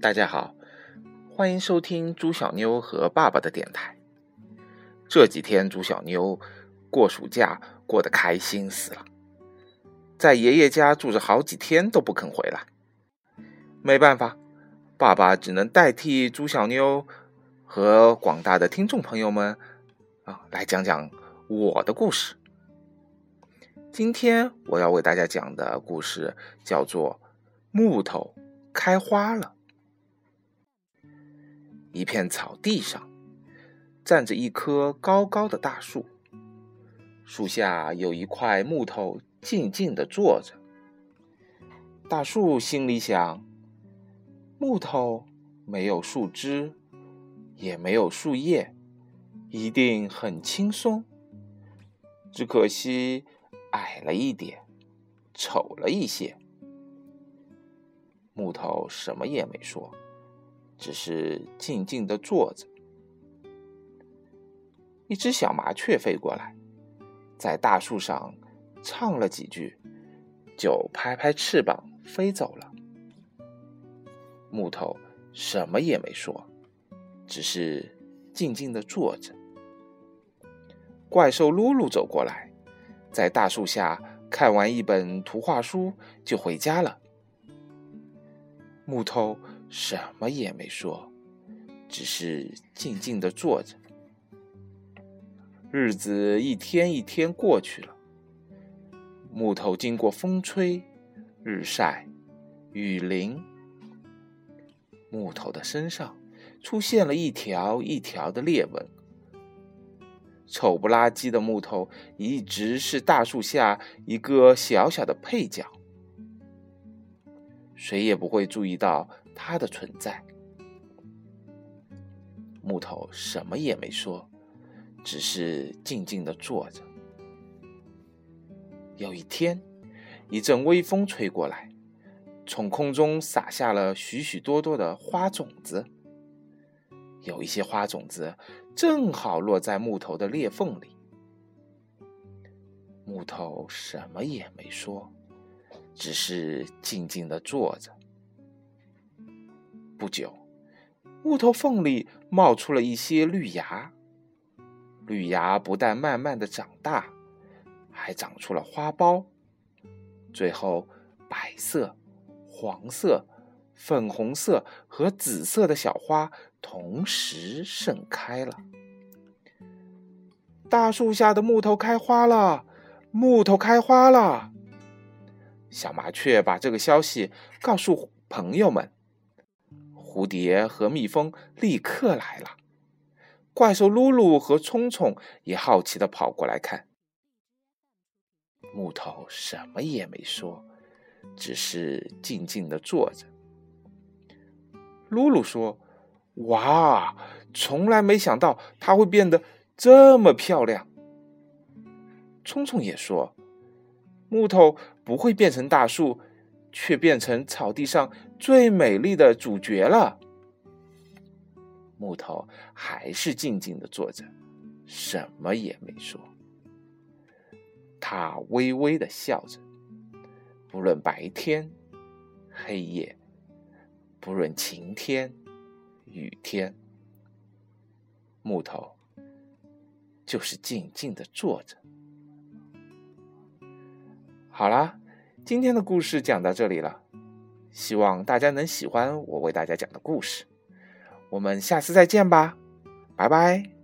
大家好，欢迎收听朱小妞和爸爸的电台。这几天朱小妞过暑假过得开心死了，在爷爷家住着好几天都不肯回来。没办法，爸爸只能代替朱小妞和广大的听众朋友们啊，来讲讲我的故事。今天我要为大家讲的故事叫做《木头开花了》。一片草地上，站着一棵高高的大树，树下有一块木头，静静的坐着。大树心里想：木头没有树枝，也没有树叶，一定很轻松。只可惜矮了一点，丑了一些。木头什么也没说。只是静静的坐着。一只小麻雀飞过来，在大树上唱了几句，就拍拍翅膀飞走了。木头什么也没说，只是静静的坐着。怪兽噜噜走过来，在大树下看完一本图画书，就回家了。木头。什么也没说，只是静静的坐着。日子一天一天过去了，木头经过风吹、日晒、雨淋，木头的身上出现了一条一条的裂纹。丑不拉几的木头一直是大树下一个小小的配角，谁也不会注意到。它的存在，木头什么也没说，只是静静的坐着。有一天，一阵微风吹过来，从空中洒下了许许多多的花种子。有一些花种子正好落在木头的裂缝里。木头什么也没说，只是静静的坐着。不久，木头缝里冒出了一些绿芽。绿芽不但慢慢的长大，还长出了花苞。最后，白色、黄色、粉红色和紫色的小花同时盛开了。大树下的木头开花了，木头开花了。小麻雀把这个消息告诉朋友们。蝴蝶和蜜蜂立刻来了，怪兽噜噜和聪聪也好奇的跑过来看。木头什么也没说，只是静静的坐着。噜噜说：“哇，从来没想到它会变得这么漂亮。”聪聪也说：“木头不会变成大树。”却变成草地上最美丽的主角了。木头还是静静的坐着，什么也没说。他微微的笑着，不论白天、黑夜，不论晴天、雨天，木头就是静静的坐着。好啦。今天的故事讲到这里了，希望大家能喜欢我为大家讲的故事。我们下次再见吧，拜拜。